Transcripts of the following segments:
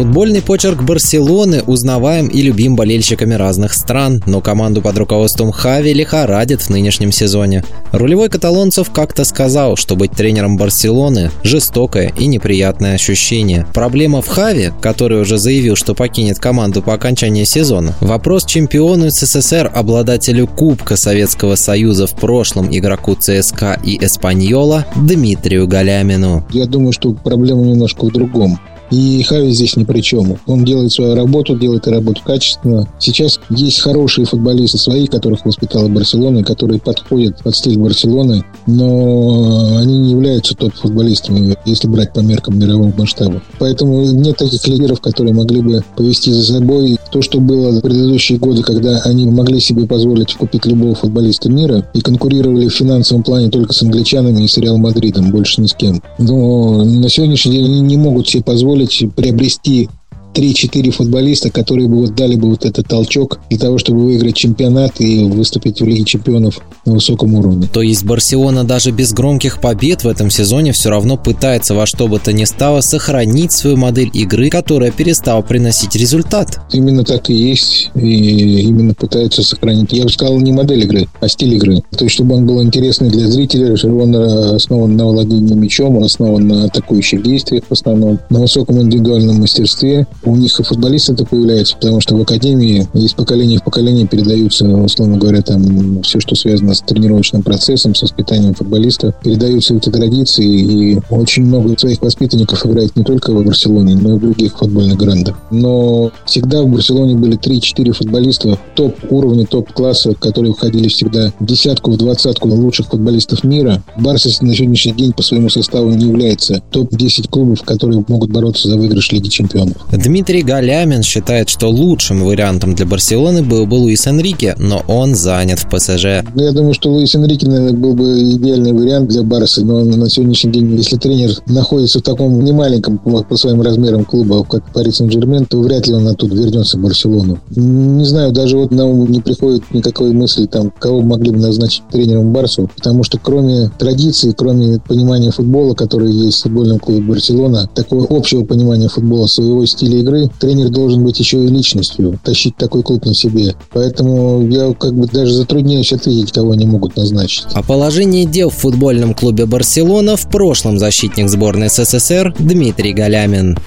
Футбольный почерк Барселоны узнаваем и любим болельщиками разных стран, но команду под руководством Хави лихорадит в нынешнем сезоне. Рулевой каталонцев как-то сказал, что быть тренером Барселоны – жестокое и неприятное ощущение. Проблема в Хави, который уже заявил, что покинет команду по окончании сезона. Вопрос чемпиону СССР, обладателю Кубка Советского Союза в прошлом игроку ЦСКА и Эспаньола Дмитрию Галямину. Я думаю, что проблема немножко в другом. И Хави здесь ни при чем. Он делает свою работу, делает работу качественно. Сейчас есть хорошие футболисты свои, которых воспитала Барселона, которые подходят под стиль Барселоны, но они не являются топ-футболистами, если брать по меркам мирового масштаба. Поэтому нет таких лидеров, которые могли бы повести за собой то, что было в предыдущие годы, когда они могли себе позволить купить любого футболиста мира и конкурировали в финансовом плане только с англичанами и с Реал Мадридом, больше ни с кем. Но на сегодняшний день они не могут себе позволить позволить приобрести 3-4 футболиста, которые бы вот дали бы вот этот толчок для того, чтобы выиграть чемпионат и выступить в Лиге чемпионов на высоком уровне. То есть Барселона даже без громких побед в этом сезоне все равно пытается во что бы то ни стало сохранить свою модель игры, которая перестала приносить результат. Именно так и есть. И именно пытаются сохранить. Я бы сказал, не модель игры, а стиль игры. То есть, чтобы он был интересный для зрителей, чтобы он основан на владении мячом, он основан на атакующих действиях в основном, на высоком индивидуальном мастерстве, у них и футболисты это появляются, потому что в академии из поколения в поколение передаются, условно говоря, там все, что связано с тренировочным процессом, с воспитанием футболиста, передаются эти традиции, и очень много своих воспитанников играет не только в Барселоне, но и в других футбольных грандах. Но всегда в Барселоне были 3-4 футболиста топ уровня, топ класса, которые входили всегда в десятку, в двадцатку лучших футболистов мира. Барса на сегодняшний день по своему составу не является топ-10 клубов, которые могут бороться за выигрыш Лиги Чемпионов. Дмитрий Галямин считает, что лучшим вариантом для Барселоны был бы Луис Энрике, но он занят в ПСЖ. Ну, я думаю, что Луис Энрике, наверное, был бы идеальный вариант для Барса, но на сегодняшний день, если тренер находится в таком немаленьком по, по своим размерам клуба, как Пари Сен-Жермен, то вряд ли он оттуда вернется в Барселону. Не знаю, даже вот на ум не приходит никакой мысли, там, кого могли бы назначить тренером Барсу, потому что кроме традиций, кроме понимания футбола, который есть в футбольном клубе Барселона, такого общего понимания футбола, своего стиля игры, тренер должен быть еще и личностью, тащить такой клуб на себе. Поэтому я как бы даже затрудняюсь ответить, кого они могут назначить. О положении дел в футбольном клубе «Барселона» в прошлом защитник сборной СССР Дмитрий Галямин.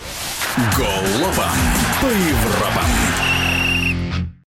Европам.